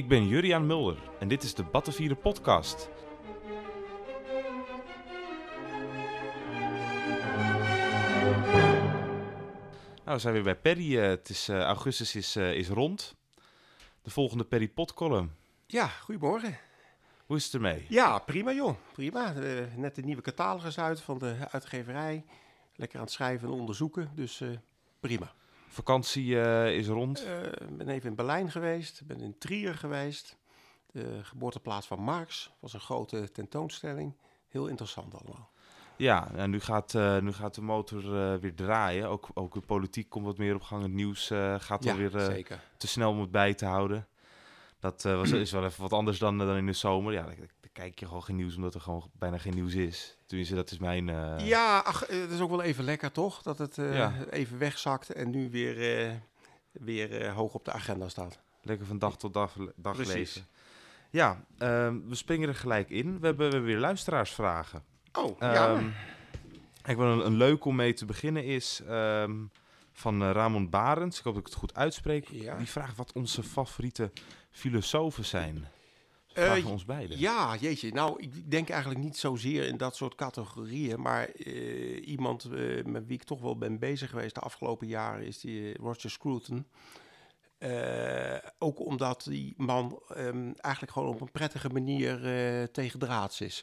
Ik ben Juriaan Mulder en dit is de Battenvieren podcast. Nou, we zijn weer bij Perry. Eh, het is, eh, augustus is, eh, is rond. De volgende Perry Potcolumn. Ja, goedemorgen. Hoe is het ermee? Ja, prima joh. Prima. Net de nieuwe catalogus uit van de uitgeverij. Lekker aan het schrijven en onderzoeken. Dus prima. Vakantie eh, is rond. Ik ben even in Berlijn geweest. ben in Trier geweest. De geboorteplaats van Marx. Was een grote tentoonstelling. Heel interessant allemaal. Ja, en nu gaat, eh, nu gaat de motor eh, weer draaien. Ook, ook de politiek komt wat meer op gang. Het nieuws eh, gaat Ja, alweer eh, te snel om het bij te houden. Dat eh, was, is wel even wat anders dan, dan in de zomer. Ja, dan, dan kijk je gewoon geen nieuws, omdat er gewoon bijna geen nieuws is. Tenminste, dat is mijn... eh, Ja, ach, eh, het is ook wel even lekker toch? Dat het eh, Ja. even wegzakt en nu weer, eh, weer eh, hoog op de agenda staat. Lekker van dag tot dag, dag Precies. lezen. Ja, ehm, we springen er gelijk in. We hebben, we hebben weer luisteraarsvragen. Oh, ja. Ehm, ik wil een, een leuk om mee te beginnen is ehm, van eh, Ramon Barends. Ik hoop dat ik het goed uitspreek. Ja. Die vraagt wat onze favoriete filosofen zijn. Eh, Vragen ons beiden. Ja, jeetje. Nou, ik denk eigenlijk niet zozeer in dat soort categorieën. Maar eh, iemand met wie ik toch wel ben bezig geweest de afgelopen jaren is die Roger Scruton. Ook omdat die man ehm, eigenlijk gewoon op een prettige manier eh tegendraads is.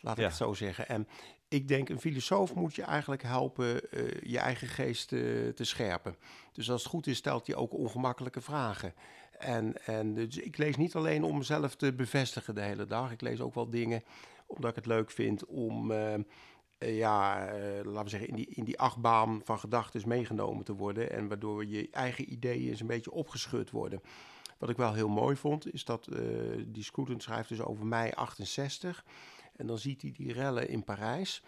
Laat ik Ja. het zo zeggen. En ik denk, een filosoof moet je eigenlijk helpen eh, je eigen geest eh, te scherpen. Dus als het goed is, stelt hij ook ongemakkelijke vragen. En, en dus ik lees niet alleen om mezelf te bevestigen de hele dag. Ik lees ook wel dingen omdat ik het leuk vind om, eh, ja, laten we zeggen, in die, in die achtbaan van gedachten meegenomen te worden. En waardoor je eigen ideeën eens een beetje opgeschud worden. Wat ik wel heel mooi vond, is dat die Scruton schrijft dus over mei 68. En dan ziet hij die rellen in Parijs.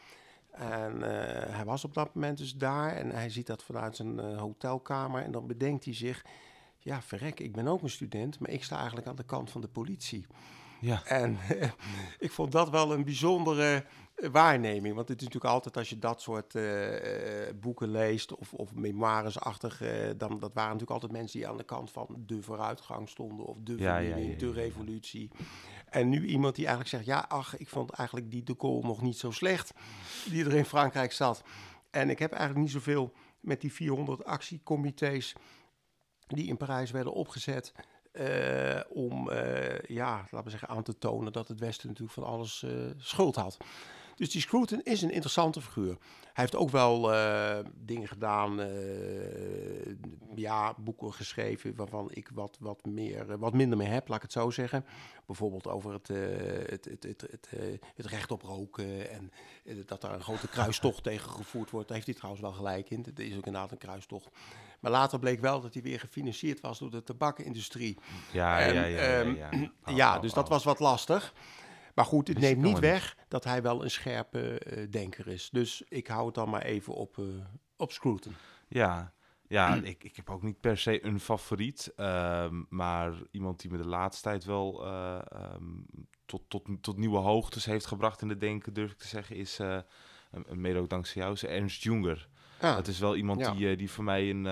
En eh, hij was op dat moment dus daar en hij ziet dat vanuit zijn eh, hotelkamer. En dan bedenkt hij zich, ja verrek, ik ben ook een student, maar ik sta eigenlijk aan de kant van de politie. Ja. En ik vond dat wel een bijzondere eh, waarneming. Want het is natuurlijk altijd als je dat soort boeken leest of, of memoiresachtig, dan dat waren natuurlijk altijd mensen die aan de kant van de vooruitgang stonden of de Ja, ja, vernieuwing, ja, ja, de revolutie. En nu iemand die eigenlijk zegt, ja ach, ik vond eigenlijk die de Gaulle nog niet zo slecht, die er in Frankrijk zat. En ik heb eigenlijk niet zoveel met die 400 actiecomité's die in Parijs werden opgezet. eh, om eh, ja, laten we zeggen, aan te tonen dat het Westen natuurlijk van alles eh, schuld had. Dus die Scruton is een interessante figuur. Hij heeft ook wel eh, dingen gedaan, eh, ja, boeken geschreven waarvan ik wat, wat, meer, eh, wat minder mee heb, laat ik het zo zeggen. Bijvoorbeeld over het, het, het, het, het, het recht op roken en dat daar een grote kruistocht tegen gevoerd wordt. Daar heeft hij trouwens wel gelijk in. Het is ook inderdaad een kruistocht. Maar later bleek wel dat hij weer gefinancierd was door de tabakindustrie. Ja, En, ja, ja. ja, ehm, ja. Ja, oh, dus dat was wat lastig. Maar goed, het neemt niet weg dat hij wel een scherpe eh, denker is. Dus ik hou het dan maar even op, eh op Scruton. Ja, ja ik, ik heb ook niet per se een favoriet. ehm, maar iemand die me de laatste tijd wel eh, ehm, tot, tot, tot nieuwe hoogtes heeft gebracht in het denken, durf ik te zeggen, is mede ook dankzij jou, is Ernst Junger. Ah, Dat is wel iemand ja. die, die voor mij een,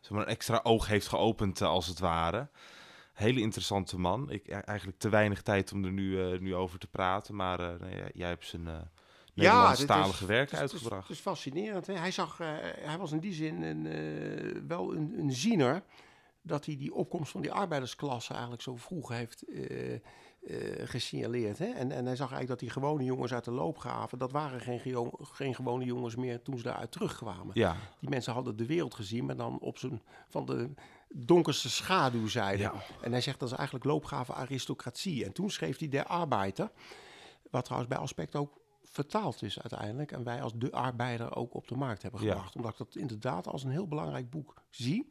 zeg maar een extra oog heeft geopend, als het ware. Hele interessante man. Ik heb eigenlijk te weinig tijd om er nu, eh, nu over te praten. Maar eh, ja, jij hebt zijn eh Nederlandstalige dit werk is- is- uitgebracht. Het is fascinerend. Hè? Hij, zag, hij was in die zin een, wel een, een ziener dat hij die opkomst van die arbeidersklasse eigenlijk zo vroeg heeft gesignaleerd. Hè? En, en hij zag eigenlijk dat die gewone jongens uit de loopgraven, dat waren geen, geen gewone jongens meer toen ze daaruit terugkwamen. Ja, Die mensen hadden de wereld gezien, maar dan op zijn van de donkerste schaduwzijde. Ja. En hij zegt dat is eigenlijk loopgave aristocratie. En toen schreef hij Der Arbeider, wat trouwens bij Aspect ook vertaald is uiteindelijk. En wij als de arbeider ook op de markt hebben Ja. gebracht. Omdat ik dat inderdaad als een heel belangrijk boek zie.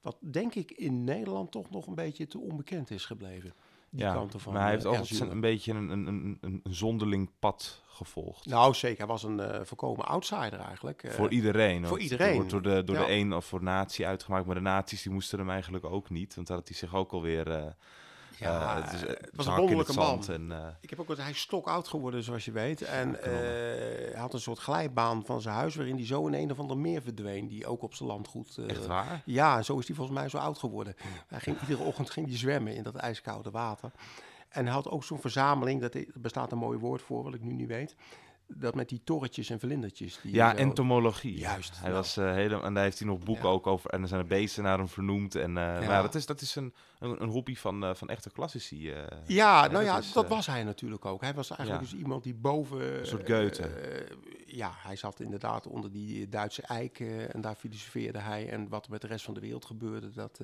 Wat denk ik in Nederland toch nog een beetje te onbekend is gebleven. Die ja. van maar hij heeft eh, Ernst een, Junger. een beetje een, een, een, een, zonderling pad gevolgd. Nou zeker, hij was een eh voorkomen outsider eigenlijk. Eh, voor iedereen. voor iedereen. Wordt door de, door Ja. de een of voor natie uitgemaakt. Maar de naties die moesten hem eigenlijk ook niet. Want daar had hij zich ook alweer eh Ja, Eh, het, is, het was een wonderlijke man. En, eh, Ik heb ook hij is stok oud geworden, zoals je weet. En eh, hij had een soort glijbaan van zijn huis, waarin hij zo in een of ander meer verdween, die ook op zijn landgoed. eh, echt waar? Ja, zo is hij volgens mij zo oud geworden. Hij ging iedere ochtend ging hij zwemmen in dat ijskoude water. En hij had ook zo'n verzameling, dat er bestaat een mooi woord voor, wat ik nu niet weet. Dat met die torretjes en vlindertjes. Die Ja, entomologie. Juist, Hij nou. was eh helemaal, en daar heeft hij nog boeken Ja. ook over. En er zijn er beesten naar hem vernoemd. En, Maar Ja. dat is, dat is een, een, een hobby van, eh, van echte klassici. Ja, nou dat ja, is, dat was hij natuurlijk ook. Hij was eigenlijk ja. dus iemand die boven... Een soort Goethe. ja, hij zat inderdaad onder die Duitse eik eh, en daar filosofeerde hij. En wat er met de rest van de wereld gebeurde, dat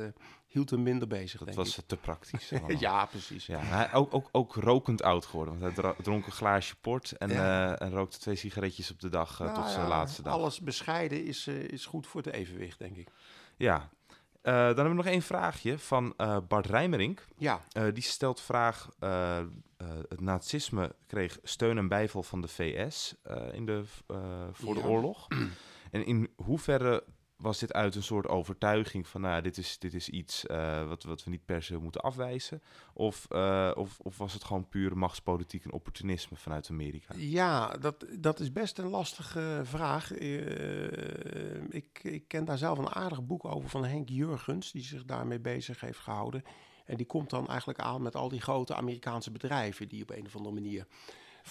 hield hem minder bezig, Dat denk was te praktisch. ja, precies. Ja, hij ook, ook, ook rokend oud geworden. Want hij dronk een glaasje port en, en rookte twee sigaretjes op de dag eh, Nou tot zijn ja, laatste dag. Alles bescheiden is, eh, is goed voor het evenwicht, denk ik. Ja. Eh, dan hebben we nog één vraagje van Bart Rijmerink. Ja, die stelt vraag: het nazisme kreeg steun en bijval van de VS in de, voor Ja. de oorlog. en in hoeverre was dit uit een soort overtuiging van, nou, dit is, dit is iets eh, wat, wat we niet per se moeten afwijzen? Of, eh, of, of was het gewoon pure machtspolitiek en opportunisme vanuit Amerika? ja dat, dat is best een lastige vraag. Eh, ik, ik ken daar zelf een aardig boek over van Henk Jurgens, die zich daarmee bezig heeft gehouden. En die komt dan eigenlijk aan met al die grote Amerikaanse bedrijven die op een of andere manier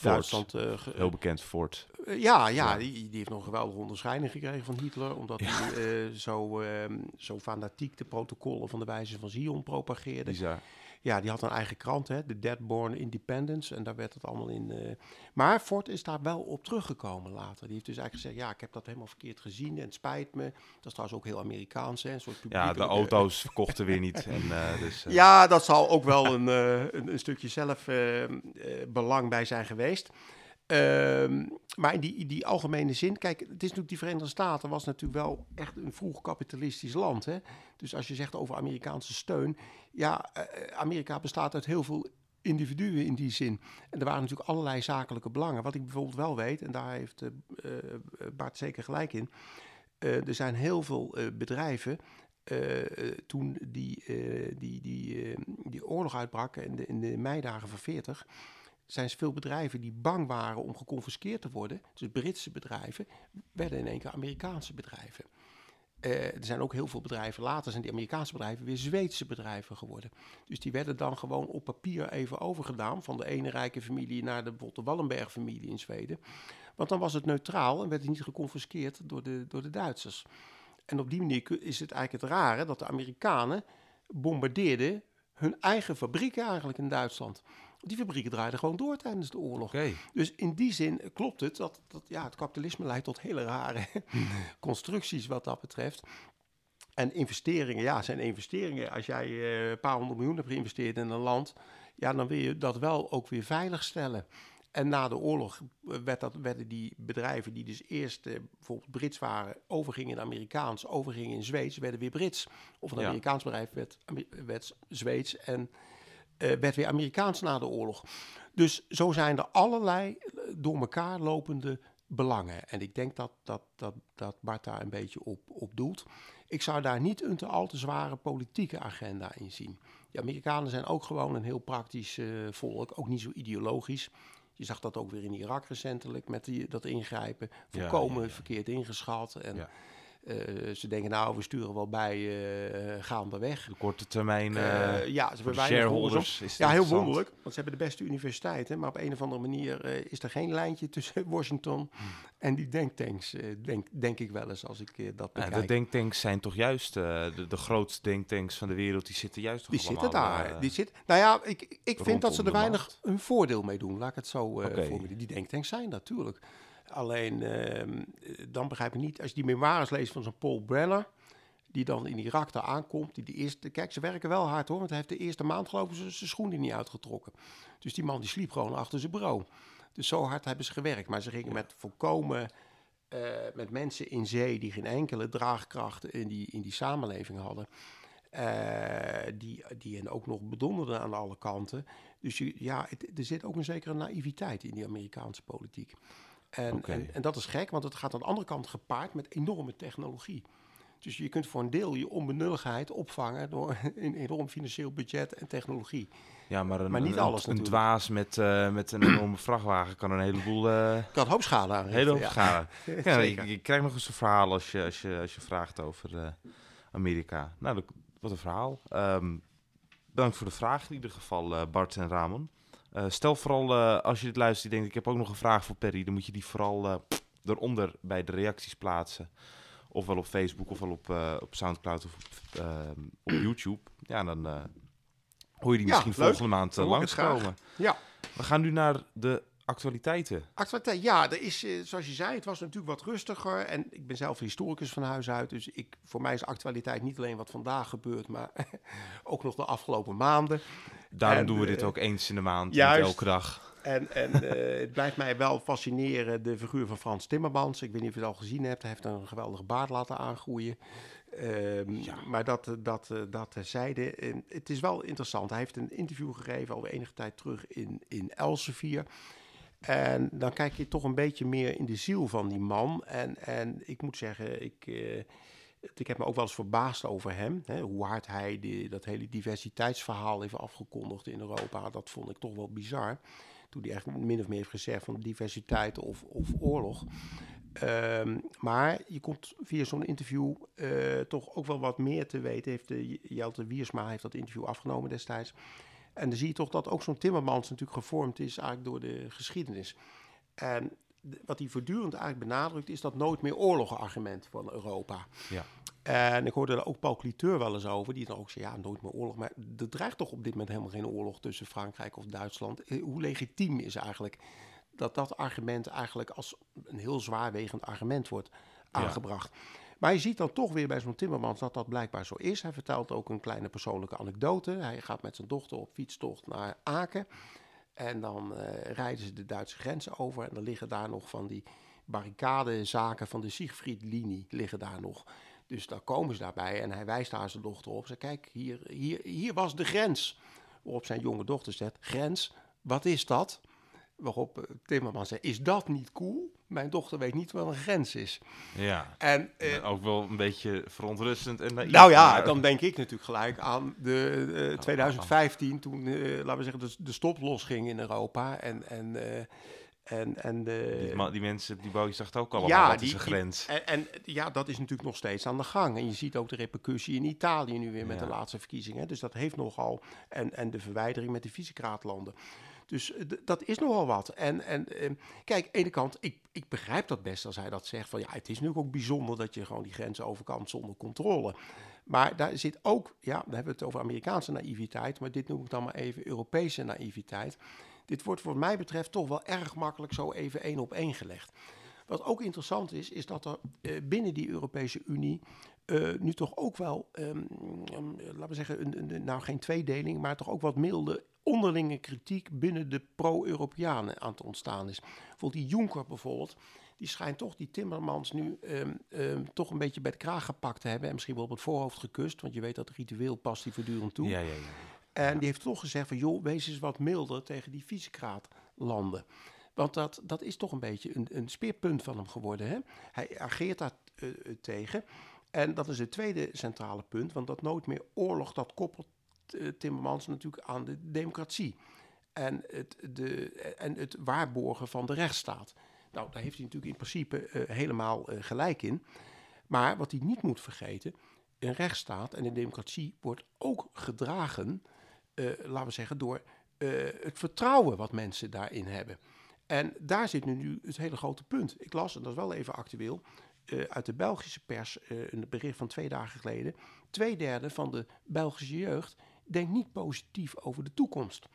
Duitsland... eh, ge- Heel bekend Ford. Eh, ja, ja, Ja. Die, die heeft nog een geweldige onderscheiding gekregen van Hitler. Omdat hij eh, zo, ehm, zo fanatiek de protocollen van de wijze van Zion propageerde. Bizar. Ja, die had een eigen krant, hè, de Deadborn Independence. En daar werd het allemaal in. eh, Maar Ford is daar wel op teruggekomen later. Die heeft dus eigenlijk gezegd: ja, ik heb dat helemaal verkeerd gezien en het spijt me. Dat is trouwens ook heel Amerikaans, hè, een soort Ja, de publiekelijke- auto's verkochten weer niet. En, eh, dus, eh, ja, dat zal ook wel een, eh, een, een stukje zelf eh, eh, belang bij zijn geweest. Ehm, maar in die, die algemene zin, kijk, het is natuurlijk die Verenigde Staten was natuurlijk wel echt een vroeg kapitalistisch land. Hè? Dus als je zegt over Amerikaanse steun, ja, eh, Amerika bestaat uit heel veel individuen in die zin. En er waren natuurlijk allerlei zakelijke belangen. Wat ik bijvoorbeeld wel weet, en daar heeft eh, eh, Bart zeker gelijk in, eh, er zijn heel veel eh, bedrijven eh, eh, toen die, eh, die, die, eh, die oorlog uitbrak in de, in de meidagen van 40, zijn veel bedrijven die bang waren om geconfiskeerd te worden. Dus Britse bedrijven werden in één keer Amerikaanse bedrijven. Eh, er zijn ook heel veel bedrijven, later zijn die Amerikaanse bedrijven weer Zweedse bedrijven geworden. Dus die werden dan gewoon op papier even overgedaan van de ene rijke familie naar de, de Wallenberg-familie in Zweden. Want dan was het neutraal en werd het niet geconfiskeerd door de, door de Duitsers. En op die manier is het eigenlijk het rare dat de Amerikanen bombardeerden hun eigen fabrieken eigenlijk in Duitsland. Die fabrieken draaiden gewoon door tijdens de oorlog. Dus in die zin klopt het dat, dat ja, het kapitalisme leidt tot hele rare constructies wat dat betreft. En investeringen, ja, zijn investeringen. Als jij eh, een paar honderd miljoen hebt geïnvesteerd in een land, ja, dan wil je dat wel ook weer veiligstellen. En na de oorlog eh, werd dat, werden die bedrijven die dus eerst eh, bijvoorbeeld Brits waren, overgingen in Amerikaans, overgingen in Zweeds, werden weer Brits. Of een Ja. Amerikaans bedrijf werd, werd Zweeds en werd weer Amerikaans na de oorlog. Dus zo zijn er allerlei eh, door elkaar lopende belangen. En ik denk dat, dat, dat, dat Bart daar een beetje op, op doelt. Ik zou daar niet een te al te zware politieke agenda in zien. De Amerikanen zijn ook gewoon een heel praktisch eh, volk, ook niet zo ideologisch. Je zag dat ook weer in Irak recentelijk met die, dat ingrijpen. Ja, Volkomen ja, ja. verkeerd ingeschat. En Ja. eh, ze denken nou, we sturen wel bij, eh gaandeweg. De korte termijn. Eh, ja, ze voor hebben shareholders is Ja, heel wonderlijk, want ze hebben de beste universiteiten. Maar op een of andere manier is er geen lijntje tussen Washington Hmm. en die denktanks, denk, denk ik wel eens als ik dat Ja, bekijk. de denktanks zijn toch juist de, de grootste denktanks van de wereld. Die zitten juist die zitten daar. die zit, nou ja, ik, ik vind dat ze er weinig een voordeel mee doen. Laat ik het zo eh Oké. formuleren. Die denktanks zijn natuurlijk. Alleen, ehm, eh, dan begrijp ik niet, als je die memoires leest van zo'n Paul Brenner, die dan in Irak daar aankomt, die de eerste, kijk, ze werken wel hard hoor, want hij heeft de eerste maand geloof ik zijn- schoenen niet uitgetrokken. Dus die man die sliep gewoon achter zijn bureau. Dus zo hard hebben ze gewerkt. Maar ze gingen met volkomen, eh, met mensen in zee die geen enkele draagkracht in die, in die samenleving hadden. eh, die, die hen ook nog bedonderden aan alle kanten. Dus je, ja, het- er zit ook een zekere naïviteit in die Amerikaanse politiek. En, en, en dat is gek, want het gaat aan de andere kant gepaard met enorme technologie. Dus je kunt voor een deel je onbenulligheid opvangen door een enorm financieel budget en technologie. Ja, maar, een, Maar niet een, alles een, dwaas met, eh, met een enorme vrachtwagen kan een heleboel... Ik had hoop schade aan. hele hoop ja. schade. Ja, je, krijgt nog eens een verhaal als je, als je, als je vraagt over eh, Amerika. Nou, dat- wat een verhaal. Ehm, bedankt voor de vraag in ieder geval, Bart en Ramon. Eh, stel vooral, eh, als je dit luistert, je denkt ik heb ook nog een vraag voor Perry, dan moet je die vooral eh, eronder bij de reacties plaatsen. Ofwel op Facebook, ofwel op, op Soundcloud of op, ehm, op YouTube. Ja, dan hoor je die misschien volgende maand graag. langskomen. Ja. We gaan nu naar de actualiteiten. Actualiteit, ja, er is, zoals je zei, het was natuurlijk wat rustiger. En ik ben zelf historicus van huis uit. Dus ik, voor mij is actualiteit niet alleen wat vandaag gebeurt, maar ook nog de afgelopen maanden. Daarom En, doen we eh, dit ook eens in de maand, niet elke dag. En, en eh, het blijft mij wel fascineren, de figuur van Frans Timmermans. Ik weet niet of je het al gezien hebt. Hij heeft een geweldige baard laten aangroeien. Ehm, Ja. Maar dat, eh, dat, eh, dat terzijde. En het is wel interessant. Hij heeft een interview gegeven alweer enige tijd terug in, in Elsevier. En dan kijk je toch een beetje meer in de ziel van die man. En, en ik moet zeggen, ik, eh, ik heb me ook wel eens verbaasd over hem. Hè, hoe hard hij die, dat hele diversiteitsverhaal heeft afgekondigd in Europa. Dat vond ik toch wel bizar. Toen hij echt min of meer heeft gezegd van diversiteit of, of oorlog. Ehm, maar je komt via zo'n interview eh, toch ook wel wat meer te weten. Heeft de, Jelte Wiersma heeft dat interview afgenomen destijds. En dan zie je toch dat ook zo'n Timmermans natuurlijk gevormd is eigenlijk door de geschiedenis. En de- wat hij voortdurend eigenlijk benadrukt is dat nooit meer oorlog-argument van Europa. Ja. En ik hoorde er ook Paul Cliteur wel eens over, die dan ook zei, ja, nooit meer oorlog. Maar er dreigt toch op dit moment helemaal geen oorlog tussen Frankrijk of Duitsland. Eh, Hoe legitiem is eigenlijk dat dat argument eigenlijk als een heel zwaarwegend argument wordt aangebracht. Maar je ziet dan toch weer bij zo'n Timmermans dat dat blijkbaar zo is. Hij vertelt ook een kleine persoonlijke anekdote. Hij gaat met zijn dochter op fietstocht naar Aken. En dan eh, rijden ze de Duitse grenzen over. En dan liggen daar nog van die barricadezaken van de Siegfried-linie liggen daar nog. Dus dan komen ze daarbij en hij wijst daar zijn dochter op. Ze kijk, hier, hier, hier was de grens. Waarop zijn jonge dochter zegt, grens, wat is dat? Waarop eh, Timmermans zegt, is dat niet cool? Mijn dochter weet niet wat een grens is. Ja. En eh, ook wel een beetje verontrustend en naïef. nou ja, dan denk ik natuurlijk gelijk aan de eh, 2015, toen, eh, laten we zeggen, de, de stop losging in Europa. En, en, en, en de... Die, mensen, die bootjes dachten ook allemaal, Ja, wat die- is een die- grens? En, en ja, dat is natuurlijk nog steeds aan de gang. En je ziet ook de repercussie in Italië nu weer met Ja. de laatste verkiezingen. Dus dat heeft nogal. En, en de verwijdering met de Visegrad-landen. Dus eh, dat is nogal wat. En, en eh, kijk, de ene kant, ik, ik begrijp dat best als hij dat zegt. Van ja, het is natuurlijk ook bijzonder dat je gewoon die grenzen over kan zonder controle. Maar daar zit ook, ja, dan hebben we het over Amerikaanse naïviteit. Maar dit noem ik dan maar even Europese naïviteit. Dit wordt, wat mij betreft, toch wel erg makkelijk zo even één op één gelegd. Wat ook interessant is, is dat er eh, binnen die Europese Unie eh, nu toch ook wel, ehm, ehm, laten we zeggen, een, een- nou geen tweedeling, maar toch ook wat milde onderlinge kritiek binnen de pro-Europeanen aan het ontstaan is. Bijvoorbeeld die Juncker bijvoorbeeld, die schijnt toch die Timmermans nu ehm, ehm, toch een beetje bij de kraag gepakt te hebben en misschien wel op het voorhoofd gekust, want je weet dat ritueel past die voortdurend toe. Ja, ja, ja. En die heeft toch gezegd van, joh, wees eens wat milder tegen die Visegrad-landen. Want dat, dat is toch een beetje een, een speerpunt van hem geworden. Hè? Hij ageert daar eh, eh, tegen. En dat is het tweede centrale punt, want dat nooit meer oorlog, dat koppelt Timmermans natuurlijk aan de democratie. En het, de, en het waarborgen van de rechtsstaat. Nou, daar heeft hij natuurlijk in principe eh, helemaal eh, gelijk in. Maar wat hij niet moet vergeten, een rechtsstaat en een democratie wordt ook gedragen, eh, laten we zeggen, door eh, het vertrouwen wat mensen daarin hebben. En daar zit nu, het hele grote punt. Ik las, en dat is wel even actueel, eh, uit de Belgische pers eh, een bericht van twee dagen geleden. Tweederde van de Belgische jeugd denkt niet positief over de toekomst.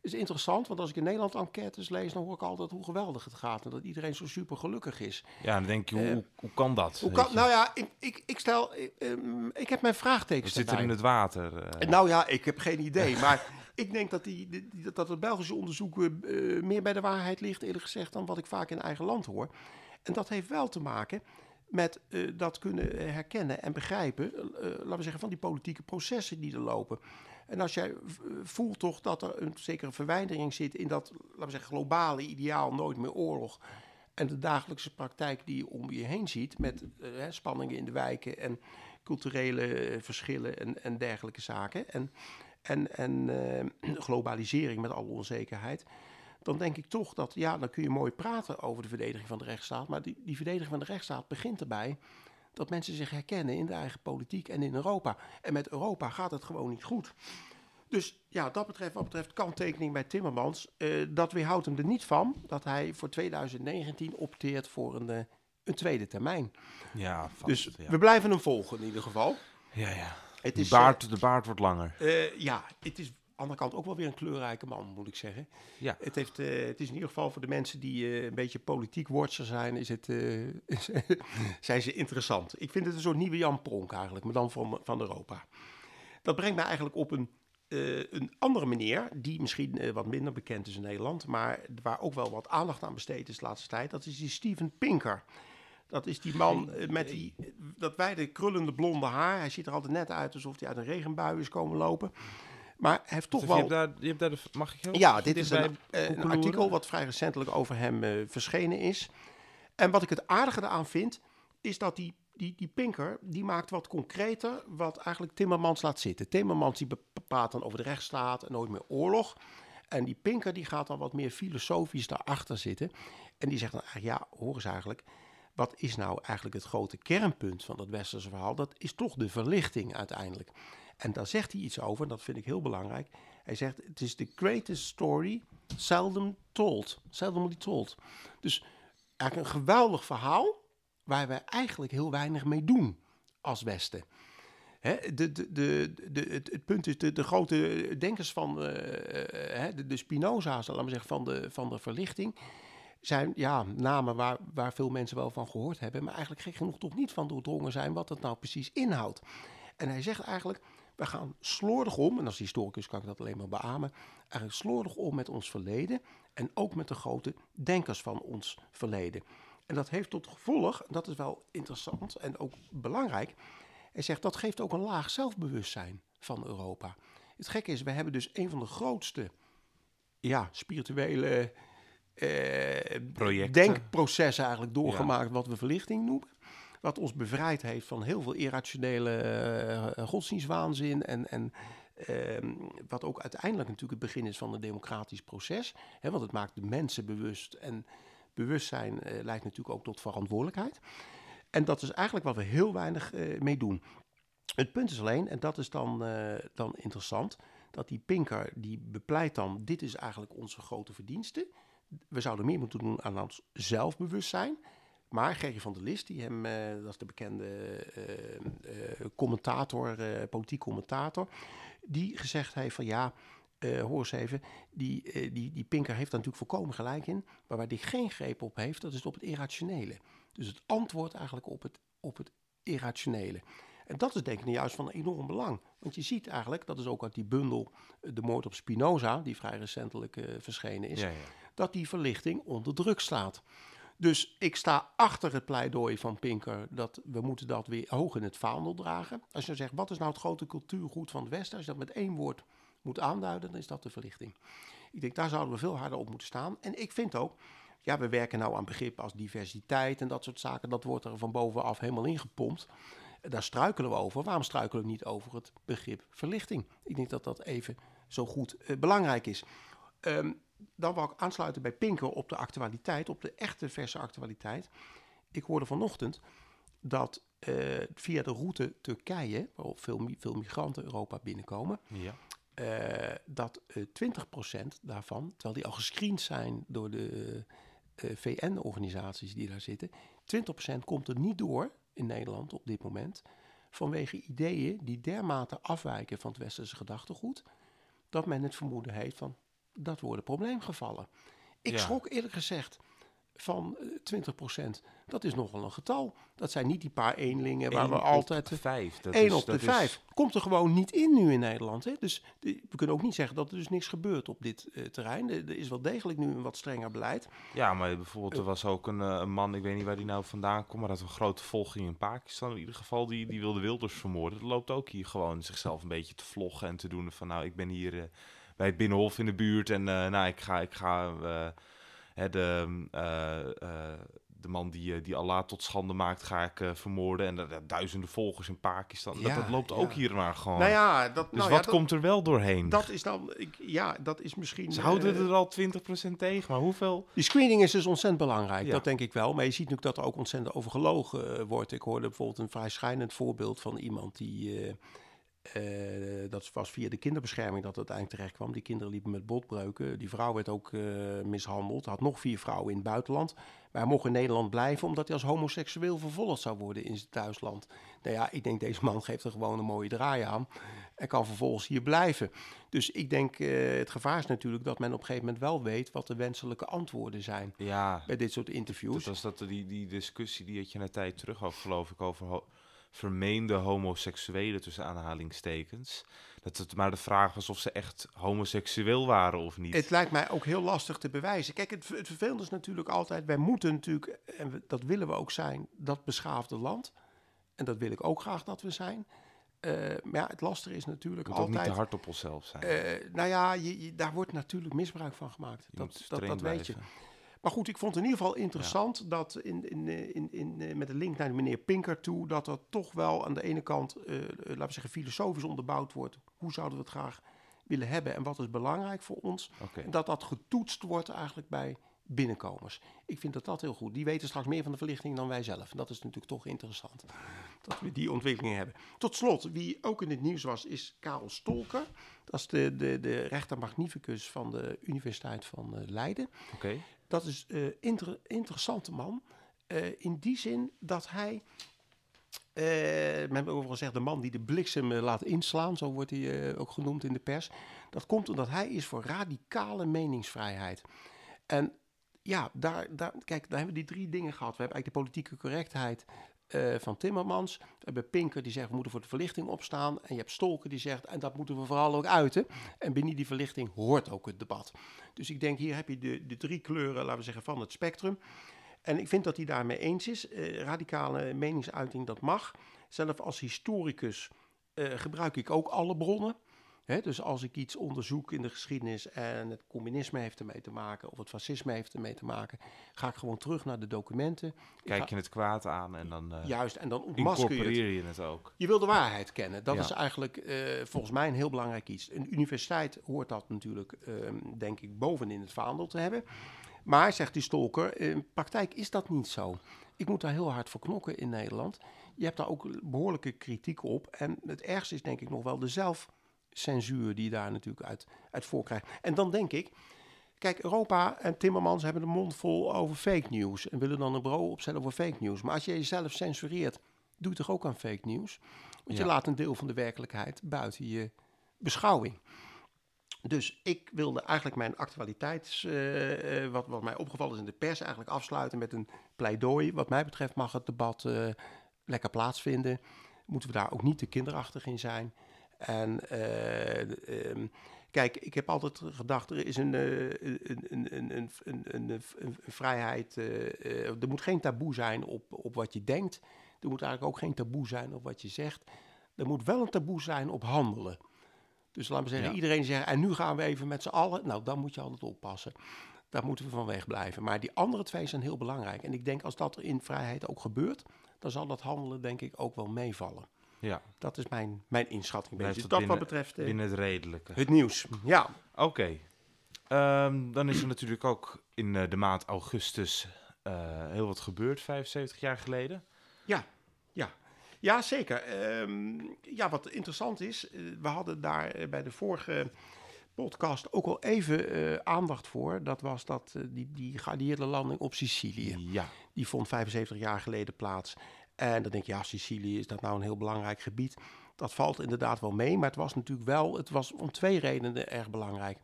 is interessant, want als ik in Nederland enquêtes lees, dan hoor ik altijd hoe geweldig het gaat en dat iedereen zo super gelukkig is. Ja, dan denk je, hoe, Eh, hoe, kan dat? Hoe kan, nou ja, ik, ik, ik stel, ik, ehm, ik heb mijn vraagtekens zit er daarbij. in het water? eh? Nou ja, ik heb geen idee. Maar ik denk dat, die, die- dat het Belgische onderzoek eh, meer bij de waarheid ligt, eerlijk gezegd, dan wat ik vaak in eigen land hoor. En dat heeft wel te maken met eh, dat kunnen eh, herkennen en begrijpen, eh, eh, laten we zeggen, van die politieke processen die er lopen. En als jij v- voelt toch dat er een zekere verwijdering zit in dat, laten we zeggen, globale ideaal, nooit meer oorlog. En de dagelijkse praktijk die je om je heen ziet, met eh, spanningen in de wijken en culturele verschillen en, en dergelijke zaken. En, en, en eh, globalisering met alle onzekerheid. Dan denk ik toch dat, ja, dan kun je mooi praten over de verdediging van de rechtsstaat. Maar die, die verdediging van de rechtsstaat begint erbij dat mensen zich herkennen in de eigen politiek en in Europa. En met Europa gaat het gewoon niet goed. Dus ja, dat betreft, wat betreft kanttekening bij Timmermans, uh, dat weerhoudt hem er niet van dat hij voor 2019 opteert voor een, uh, een tweede termijn. Ja, vast, dus ja. we blijven hem volgen in ieder geval. Ja, ja. Het is, baard, de baard wordt langer. uh, ja, het is andere kant ook wel weer een kleurrijke man, moet ik zeggen. Ja. Het, heeft, het is in ieder geval voor de mensen die een beetje politiek watcher zijn, is het, zijn ze interessant. Ik vind het een soort nieuwe Jan Pronk eigenlijk, maar dan van, van Europa. Dat brengt mij eigenlijk op een een andere meneer, die misschien wat minder bekend is in Nederland, maar waar ook wel wat aandacht aan besteed is de laatste tijd, dat is die Steven Pinker. Dat is die man met die, dat wijde krullende blonde haar. Hij ziet er altijd net uit alsof hij uit een regenbui is komen lopen. Maar hij heeft toch dus wel... Je hebt daar, je hebt daar de, mag ik heel Ja, dit is een, een, artikel wat vrij recentelijk over hem verschenen is. En wat ik het aardige eraan vind, is dat die die, die Pinker, die maakt wat concreter wat eigenlijk Timmermans laat zitten. Timmermans die praat dan over de rechtsstaat en nooit meer oorlog. En die Pinker die gaat dan wat meer filosofisch daarachter zitten. En die zegt dan eigenlijk, ja, hoor eens eigenlijk... wat is nou eigenlijk het grote kernpunt van dat westerse verhaal? Dat is toch de verlichting uiteindelijk. En daar zegt hij iets over, en dat vind ik heel belangrijk. Hij zegt, het is the greatest story seldom told. Seldomly told. Dus eigenlijk een geweldig verhaal waar we eigenlijk heel weinig mee doen als Westen. De, de, de, de, het, punt is, de, grote denkers van uh, de, de Spinoza's, laten we zeggen, van de, van de verlichting, zijn ja, namen waar, waar veel mensen wel van gehoord hebben, maar eigenlijk gek genoeg toch niet van doordrongen zijn wat het nou precies inhoudt. En hij zegt eigenlijk, we gaan slordig om, en als historicus kan ik dat alleen maar beamen, eigenlijk slordig om met ons verleden en ook met de grote denkers van ons verleden. En dat heeft tot gevolg, en dat is wel interessant en ook belangrijk. Hij zegt dat geeft ook een laag zelfbewustzijn van Europa. Het gekke is, we hebben dus een van de grootste ja, spirituele eh, denkprocessen eigenlijk doorgemaakt, ja. wat we verlichting noemen. Wat ons bevrijd heeft van heel veel irrationele uh, godsdienstwaanzin. En, en uh, wat ook uiteindelijk natuurlijk het begin is van een democratisch proces. Hè, want het maakt de mensen bewust en bewustzijn uh, leidt natuurlijk ook tot verantwoordelijkheid. En dat is eigenlijk wat we heel weinig uh, mee doen. Het punt is alleen, en dat is dan, dan interessant, dat die Pinker die bepleit dan, dit is eigenlijk onze grote verdienste. We zouden meer moeten doen aan ons zelfbewustzijn. Maar Gerry van der List, die hem, uh, dat is de bekende uh, commentator, politiek commentator, die gezegd heeft van ja, hoor eens even, die, die, die Pinker heeft daar natuurlijk volkomen gelijk in. Maar waar hij geen greep op heeft, dat is op het irrationele. Dus het antwoord eigenlijk op het, op het irrationele. En dat is denk ik juist van enorm belang. Want je ziet eigenlijk, dat is ook uit die bundel De Moord op Spinoza, die vrij recentelijk verschenen is, Ja, ja. dat die verlichting onder druk staat. Dus ik sta achter het pleidooi van Pinker dat we moeten dat weer hoog in het vaandel dragen. Als je zegt, wat is nou het grote cultuurgoed van het Westen? Als je dat met één woord moet aanduiden, dan is dat de verlichting. Ik denk, daar zouden we veel harder op moeten staan. En ik vind ook, ja, we werken nou aan begrippen als diversiteit en dat soort zaken. Dat wordt er van bovenaf helemaal ingepompt. Daar struikelen we over. Waarom struikelen we niet over het begrip verlichting? Ik denk dat dat even zo goed uh, belangrijk is. Um, dan wou ik aansluiten bij Pinker op de actualiteit, op de echte verse actualiteit. Ik hoorde vanochtend dat uh, via de route Turkije, waarop veel, veel migranten Europa binnenkomen, Ja. uh, dat uh, 20% daarvan, terwijl die al gescreend zijn door de VN-organisaties die daar zitten, 20% komt er niet door in Nederland op dit moment vanwege ideeën die dermate afwijken van het westerse gedachtegoed, dat men het vermoeden heeft van dat worden probleemgevallen. Ik Ja. schrok eerlijk gezegd van eh, 20%. Dat is nogal een getal. Dat zijn niet die paar eenlingen waar Eén we altijd... vijf. Dat 1 is- op de is- 5. Komt er gewoon niet in nu in Nederland. Hè? Dus de- we kunnen ook niet zeggen dat er dus niks gebeurt op dit eh, terrein. Er, er is wel degelijk nu een wat strenger beleid. Ja, maar bijvoorbeeld er was ook een, eh, een man, ik weet niet waar die nou vandaan komt, maar dat een grote volging in Pakistan in ieder geval, die, die wilde Wilders vermoorden. Dat loopt ook hier gewoon zichzelf een beetje te vloggen en te doen van nou, ik ben hier eh, bij het Binnenhof in de buurt en eh, nou, ik ga, ik ga eh, hè, de, eh, eh, de man die, die Allah tot schande maakt, ga ik vermoorden. En dat duizenden volgers in Pakistan. dat, Ja, dat loopt ja. ook hier maar gewoon. Nou ja, dat, dus nou wat komt er wel doorheen? dat, is dan, ik, ja, dat is misschien... Ze houden er al 20% tegen, maar hoeveel? Die screening is dus ontzettend belangrijk, dat denk ik wel. Maar je ziet natuurlijk dat er ook ontzettend over gelogen wordt. Ik hoorde bijvoorbeeld een vrij schijnend voorbeeld van iemand die... eh, dat was via de kinderbescherming dat het uiteindelijk terecht kwam. Die kinderen liepen met botbreuken. Die vrouw werd ook eh, mishandeld. Had nog vier vrouwen in het buitenland. Maar hij mocht in Nederland blijven omdat hij als homoseksueel vervolgd zou worden in zijn thuisland. Nou ja, ik denk deze man geeft er gewoon een mooie draai aan. En kan vervolgens hier blijven. Dus ik denk, eh, het gevaar is natuurlijk dat men op een gegeven moment wel weet wat de wenselijke antwoorden zijn Ja, bij dit soort interviews. dat was dat, die, die discussie die had je een tijd terug ook, geloof ik, over vermeende homoseksuelen tussen aanhalingstekens. Dat het maar de vraag was of ze echt homoseksueel waren of niet. Het lijkt mij ook heel lastig te bewijzen. Kijk, het, het vervelende is natuurlijk altijd, wij moeten natuurlijk, en we- dat willen we ook zijn, dat beschaafde land. En dat wil ik ook graag dat we zijn. Eh, maar ja, het lastige is natuurlijk ook niet altijd... te hard op onszelf zijn. eh, nou ja, je, je- daar wordt natuurlijk misbruik van gemaakt. Je Dat, dat, dat weet je. Maar goed, ik vond het in ieder geval interessant dat in, in, eh, in, in, eh, met de link naar de meneer Pinker toe, dat er toch wel aan de ene kant, eh, laten we zeggen, filosofisch onderbouwd wordt. Hoe zouden we het graag willen hebben en wat is belangrijk voor ons? En dat dat getoetst wordt eigenlijk bij binnenkomers. Ik vind dat dat heel goed. Die weten straks meer van de verlichting dan wij zelf. En dat is natuurlijk toch interessant. Dat we die ontwikkeling hebben. Tot slot, wie ook in het nieuws was, is Karel Stolker. Dat is de, de, de rechter magnificus van de Universiteit van eh, Leiden. Oké. Dat is een inter interessante man. eh, in die zin dat hij. eh men heeft wel gezegd, de man die de bliksem eh, laat inslaan, zo wordt hij eh, ook genoemd in de pers. Dat komt omdat hij is voor radicale meningsvrijheid. En ja, daar, daar, kijk, daar hebben we die drie dingen gehad. We hebben eigenlijk de politieke correctheid eh, van Timmermans. We hebben Pinker die zegt, we moeten voor de verlichting opstaan. En je hebt Stolker die zegt, en dat moeten we vooral ook uiten. En binnen die verlichting hoort ook het debat. Dus ik denk, hier heb je de, de drie kleuren, laten we zeggen, van het spectrum. En ik vind dat hij daarmee eens is. Eh, radicale meningsuiting, dat mag. Zelf als historicus eh, gebruik ik ook alle bronnen. Dus als ik iets onderzoek in de geschiedenis en het communisme heeft ermee te maken, of het fascisme heeft ermee te maken, ga ik gewoon terug naar de documenten. Kijk ga- je het kwaad aan en dan eh Juist, en dan ontmasker je het. je het ook. Je wil de waarheid kennen. Dat Ja. is eigenlijk eh, volgens mij een heel belangrijk iets. Een universiteit hoort dat natuurlijk, ehm, denk ik, bovenin het vaandel te hebben. Maar, zegt die Stolker, in praktijk is dat niet zo. Ik moet daar heel hard voor knokken in Nederland. Je hebt daar ook behoorlijke kritiek op. En het ergste is denk ik nog wel de zelfcensuur die je daar natuurlijk uit, uit voorkrijgt. En dan denk ik, Kijk, Europa en Timmermans hebben de mond vol over fake news. En willen dan een bureau opzetten voor fake news. Maar als je jezelf censureert, doe je toch ook aan fake news? Want je laat een deel van de werkelijkheid buiten je beschouwing. Dus ik wilde eigenlijk mijn actualiteits, eh, eh, wat, wat mij opgevallen is in de pers, eigenlijk afsluiten met een pleidooi. Wat mij betreft mag het debat eh, lekker plaatsvinden. Moeten we daar ook niet te kinderachtig in zijn. En eh, ehm, kijk, ik heb altijd gedacht, er is een, eh, een, een, een, een, een, een, een- een vrijheid. eh, er moet geen taboe zijn op, op wat je denkt. Er moet eigenlijk ook geen taboe zijn op wat je zegt. Er moet wel een taboe zijn op handelen. Dus laten we zeggen, Ja. iedereen zegt, en nu gaan we even met z'n allen. Nou, dan moet je altijd oppassen. Daar moeten we van wegblijven. Maar die andere twee zijn heel belangrijk. En ik denk, als dat in vrijheid ook gebeurt, dan zal dat handelen denk ik ook wel meevallen. Ja, Dat is mijn, mijn inschatting. Het dat binnen- wat betreft eh, binnen het redelijke. het nieuws. Ja, Oké. Ehm, dan is er natuurlijk ook in eh, de maand augustus eh, heel wat gebeurd, 75 jaar geleden. ja, ja. Ja, zeker. Ehm, ja, wat interessant is, we hadden daar bij de vorige podcast ook al even aandacht voor. Dat was dat, die, die geallieerde landing op Sicilië. Ja, Die vond 75 jaar geleden plaats. En dan denk je, ja, Sicilië, is dat nou een heel belangrijk gebied? Dat valt inderdaad wel mee, maar het was natuurlijk wel, het was om twee redenen erg belangrijk.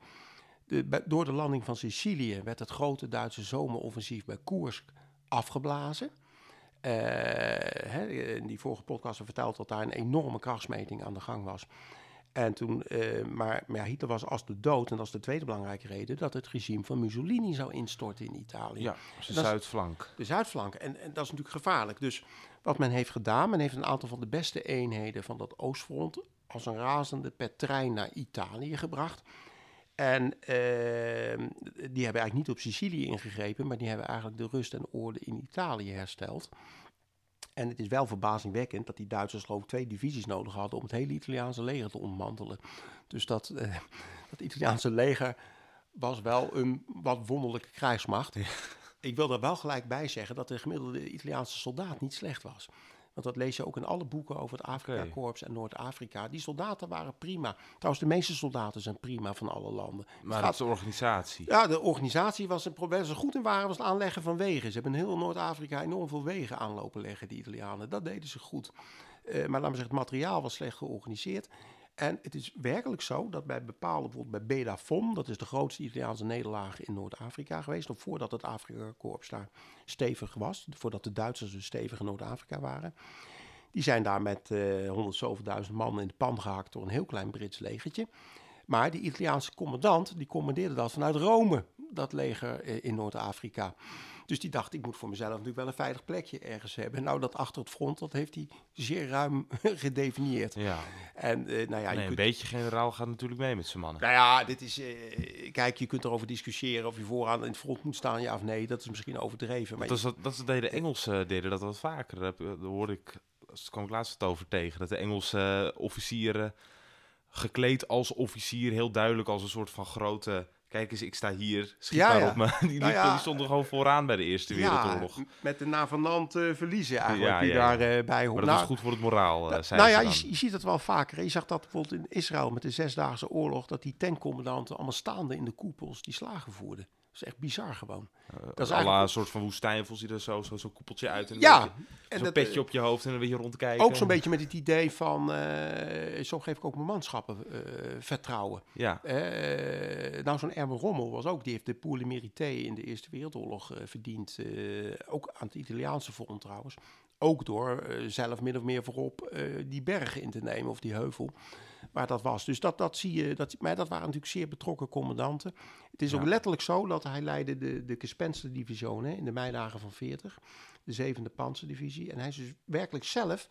De, door de landing van Sicilië werd het grote Duitse zomeroffensief bij Koersk afgeblazen. Eh, hè, in die vorige podcast verteld dat daar een enorme krachtsmeting aan de gang was. En toen, eh, maar, maar Hitler was als de dood, en dat is de tweede belangrijke reden, dat het regime van Mussolini zou instorten in Italië ja Dat is- zuidflank. de zuidflank. En, en dat is natuurlijk gevaarlijk. Dus wat men heeft gedaan, men heeft een aantal van de beste eenheden van dat oostfront als een razende per trein naar Italië gebracht. En ehm, die hebben eigenlijk niet op Sicilië ingegrepen, maar die hebben eigenlijk de rust en orde in Italië hersteld. En het is wel verbazingwekkend dat die Duitsers geloof twee divisies nodig hadden om het hele Italiaanse leger te ontmantelen. Dus dat, uh, dat Italiaanse leger was wel een wat wonderlijke krijgsmacht. Ik wil er wel gelijk bij zeggen dat de gemiddelde Italiaanse soldaat niet slecht was. Want dat lees je ook in alle boeken over het Afrika-korps en Noord-Afrika. Die soldaten waren prima. Trouwens, de meeste soldaten zijn prima van alle landen. Maar dat is de organisatie. Ja, de organisatie was een probleem. Ze goed in waren, was het aanleggen van wegen. Ze hebben in heel Noord-Afrika enorm veel wegen aanlopen leggen, die Italianen. Dat deden ze goed. Uh, maar laten we zeggen, het materiaal was slecht georganiseerd. En het is werkelijk zo dat bij bepaalde, bijvoorbeeld bij Bedafon, dat is de grootste Italiaanse nederlaag in Noord-Afrika geweest, nog voordat het Afrika-korps daar stevig was, voordat de Duitsers dus stevig in Noord-Afrika waren. Die zijn daar met uh, 100 man in de pan gehakt door een heel klein Brits legertje. Maar die Italiaanse commandant, die commandeerde dat vanuit Rome, dat leger eh, in Noord-Afrika. Dus die dacht, ik moet voor mezelf natuurlijk wel een veilig plekje ergens hebben. Nou, dat achter het front, dat heeft hij zeer ruim gedefinieerd. Ja. En, uh, nou ja, nee, een beetje generaal gaat natuurlijk mee met zijn mannen. Nou ja, dit is, uh, kijk, je kunt erover discussiëren of je vooraan in het front moet staan, ja of nee. Dat is misschien overdreven. Maar dat, is, dat, dat deden Engelsen deden dat wat vaker. Daar hoorde ik, daar kwam ik laatst het over tegen, dat de Engelse officieren gekleed als officier heel duidelijk als een soort van grote kijk eens, ik sta hier, schiet Ja, maar ja. op me. Die, Nou ja. die stonden gewoon vooraan bij de Eerste Wereldoorlog. Ja, met de navenant eh verliezen eigenlijk, Ja, die ja, ja. daarbij bij hoort. Maar dat was goed voor het moraal, eh, zei nou ja, je, je ziet het wel vaker. Je zag dat bijvoorbeeld in Israël met de Zesdaagse Oorlog, dat die tankcommandanten allemaal staande in de koepels die slagen voerden. Dat is echt bizar gewoon. dat is eigenlijk- een soort van woestijnvels die er zo, zo, zo'n koepeltje uit en Ja, beetje- en zo'n dat, petje eh, op je hoofd en een beetje rondkijken. Ook zo'n beetje met het idee van, eh, zo geef ik ook mijn manschappen vertrouwen. Ja, nou, zo'n Erwin Rommel was ook, die heeft de Pour Mérité in de Eerste Wereldoorlog verdiend. ook aan het Italiaanse front trouwens. Ook door zelf min of meer voorop die bergen in te nemen, of die heuvel, waar dat was. Dus dat, dat zie je, dat, maar dat waren natuurlijk zeer betrokken commandanten. Het is ook letterlijk zo dat hij leidde de, de Gespensterdivision hè, in de meidagen van 40, de zevende panzerdivisie. En hij is dus werkelijk zelf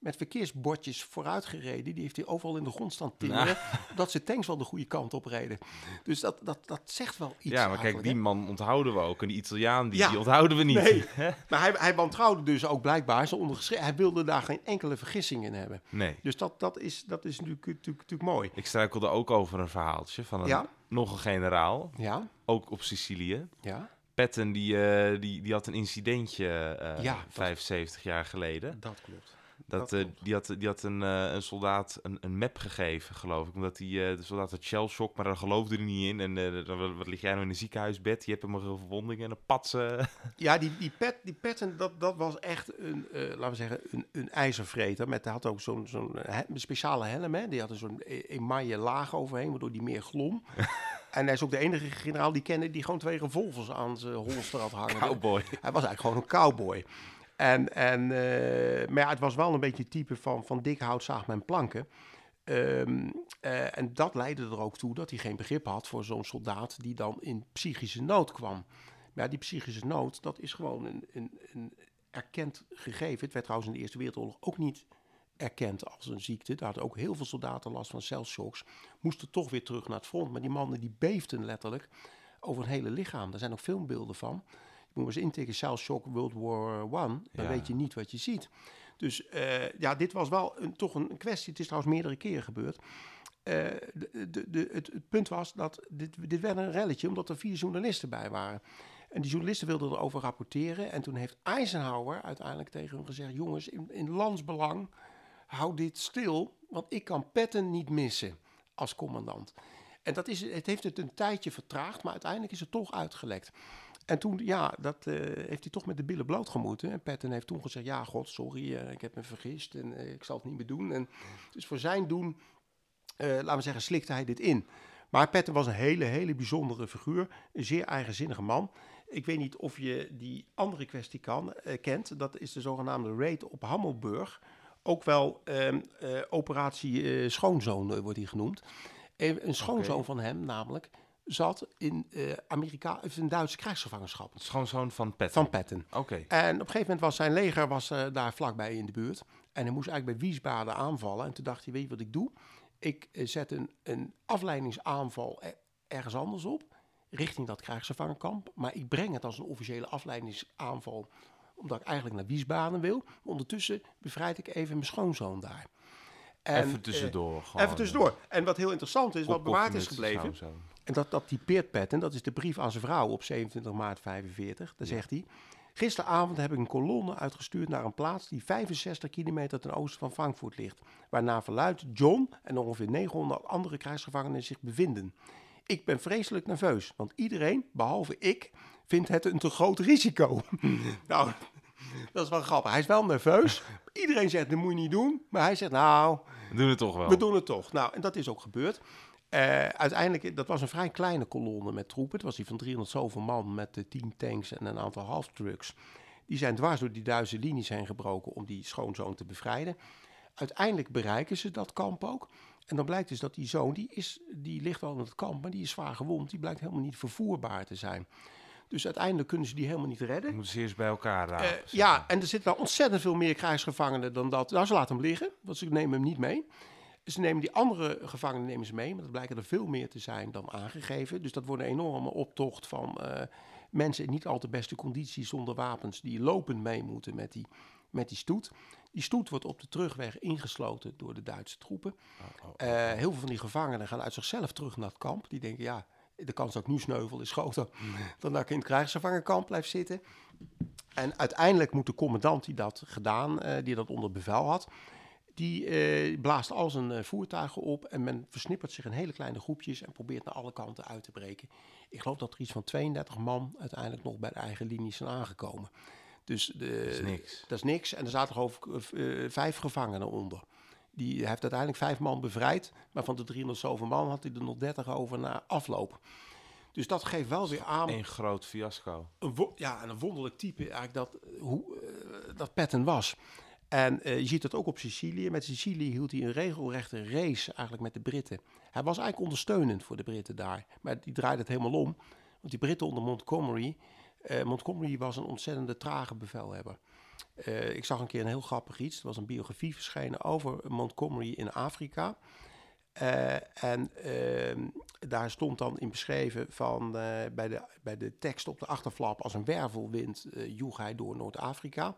met verkeersbordjes vooruit gereden. Die heeft hij overal in de grond staan timmeren, dat ze tanks wel de goede kant op reden. Dus dat, dat, dat zegt wel iets ja maar kijk, die hè. man onthouden we ook. En die Italiaan, die, Ja. die onthouden we niet. Nee. Maar hij, hij wantrouwde dus ook blijkbaar zijn ondergeschreven. Hij wilde daar geen enkele vergissing in hebben. nee. Dus dat, dat, is, dat is natuurlijk, natuurlijk, natuurlijk mooi. Ik struikelde ook over een verhaaltje van een, Ja. nog een generaal, Ja, ook op Sicilië. ja, Patton, die, eh, die, die had een incidentje eh, Ja, dat- 75 jaar geleden. dat klopt. Dat, Dat eh, die, had, die had een, eh, een soldaat een, een map gegeven, geloof ik. Omdat die, eh, de soldaat had shell shock, maar daar geloofde hij niet in. En dan, wat, lig jij nou in een ziekenhuisbed? Je hebt hem een verwonding en een patsen. Ja, die, die, pet, die petten, dat, dat was echt een, laten we zeggen, een, een ijzervreter. Met, hij had ook zo'n speciale helm, hè. Die had er zo'n e- emaille laag overheen, waardoor die meer glom. en hij is ook de enige generaal die kende die gewoon twee revolvers aan zijn holster had hangen. Cowboy. Hij was eigenlijk gewoon een cowboy. En, en, eh, maar ja, het was wel een beetje het type van, van dik hout zaag mijn planken. Ehm, eh, en dat leidde er ook toe dat hij geen begrip had voor zo'n soldaat die dan in psychische nood kwam. Maar die psychische nood, dat is gewoon een, een, een erkend gegeven. Het werd trouwens in de Eerste Wereldoorlog ook niet erkend als een ziekte. Daar hadden ook heel veel soldaten last van celshocks. Moesten toch weer terug naar het front. Maar die mannen die beefden letterlijk over hun hele lichaam. Daar zijn ook filmbeelden van. Je moet eens intikken, Cell Shock World War One. Dan Ja. weet je niet wat je ziet. Dus eh, ja, dit was wel een, toch een kwestie. Het is trouwens meerdere keren gebeurd. Eh, de, de, de, het, het punt was dat dit, dit werd een relletje omdat er vier journalisten bij waren. En die journalisten wilden erover rapporteren. En toen heeft Eisenhower uiteindelijk tegen hun gezegd: Jongens, in, in landsbelang, hou dit stil. Want ik kan Patton niet missen als commandant. En dat is, het heeft het een tijdje vertraagd, maar uiteindelijk is het toch uitgelekt. En toen, ja, dat eh, heeft hij toch met de billen bloot gemoeten. En Patton heeft toen gezegd: Ja, god, sorry, eh, ik heb me vergist en eh, ik zal het niet meer doen. En dus voor zijn doen, laten we zeggen, slikte hij dit in. Maar Patton was een hele, hele bijzondere figuur. Een zeer eigenzinnige man. Ik weet niet of je die andere kwestie kan, kent. Dat is de zogenaamde raid op Hammelburg. Ook wel ehm, eh, operatie Schoonzoon wordt die genoemd. En een schoonzoon van hem namelijk zat in, eh Amerika, of in Duitse krijgsgevangenschap. Het is gewoon zo'n van Patton. Van Patton. Oké. En op een gegeven moment was zijn leger was, eh, daar vlakbij in de buurt. En hij moest eigenlijk bij Wiesbaden aanvallen. En toen dacht hij, weet je wat ik doe? Ik eh, zet een, een afleidingsaanval ergens anders op, richting dat krijgsgevangenkamp. Maar ik breng het als een officiële afleidingsaanval, omdat ik eigenlijk naar Wiesbaden wil. Maar ondertussen bevrijd ik even mijn schoonzoon daar. En, even tussendoor. Uh, even tussendoor. En wat heel interessant is, wat bewaard is gebleven. En dat, dat typeert Pat, en dat is de brief aan zijn vrouw op 27 maart 45. Daar zegt hij... Gisteravond heb ik een kolonne uitgestuurd naar een plaats die 65 kilometer ten oosten van Frankfurt ligt, waarna verluidt John en ongeveer 900 andere krijgsgevangenen zich bevinden. Ik ben vreselijk nerveus, want iedereen, behalve ik, vindt het een te groot risico. nou, dat is wel grappig. Hij is wel nerveus. Iedereen zegt, dat moet je niet doen. Maar hij zegt, nou... We doen het toch wel. We doen het toch. Nou, en dat is ook gebeurd. Uh, uiteindelijk, dat was een vrij kleine kolonne met troepen. Het was die van 300 zoveel man met uh, 10 tanks en een aantal half-trucks. Die zijn dwars door die Duitse linies heen gebroken om die schoonzoon te bevrijden. Uiteindelijk bereiken ze dat kamp ook. En dan blijkt dus dat die zoon, die, is, die ligt wel in het kamp, maar die is zwaar gewond. Die blijkt helemaal niet vervoerbaar te zijn. Dus uiteindelijk kunnen ze die helemaal niet redden. Moeten ze eerst bij elkaar raken. Uh, ja, en er zitten nou ontzettend veel meer krijgsgevangenen dan dat. Nou, ze laten hem liggen, want ze nemen hem niet mee. Ze nemen die andere gevangenen nemen ze mee, maar dat blijken er veel meer te zijn dan aangegeven. Dus dat wordt een enorme optocht van uh, mensen in niet al te beste condities zonder wapens, die lopend mee moeten met die, met die stoet. Die stoet wordt op de terugweg ingesloten door de Duitse troepen. Oh, oh, oh, uh, heel veel van die gevangenen gaan uit zichzelf terug naar het kamp. Die denken, ja, de kans dat ik nu sneuvel is groter dan dat ik in het krijgsgevangenkamp blijf zitten. En uiteindelijk moet de commandant die dat gedaan, uh, die dat onder bevel had, die uh, blaast al zijn uh, voertuigen op en men versnippert zich in hele kleine groepjes en probeert naar alle kanten uit te breken. Ik geloof dat er iets van 32 man uiteindelijk nog bij de eigen linies zijn aangekomen. Dus de, dat is niks. Dat is niks. En er zaten geloof ik uh, vijf gevangenen onder. Die heeft uiteindelijk vijf man bevrijd, maar van de 300 zoveel man had hij er nog 30 over na afloop. Dus dat geeft wel weer aan. Een groot fiasco. Een ja, en een wonderlijk type eigenlijk dat, hoe, dat Patton was. En uh, je ziet dat ook op Sicilië. Met Sicilië hield hij een regelrechte race eigenlijk met de Britten. Hij was eigenlijk ondersteunend voor de Britten daar. Maar die draaide het helemaal om. Want die Britten onder Montgomery... Uh, Montgomery was een ontzettende trage bevelhebber. Uh, ik zag een keer een heel grappig iets. Er was een biografie verschenen over Montgomery in Afrika. en ehm, daar stond dan in beschreven van bij, de, bij de tekst op de achterflap... als een wervelwind joeg hij door Noord-Afrika...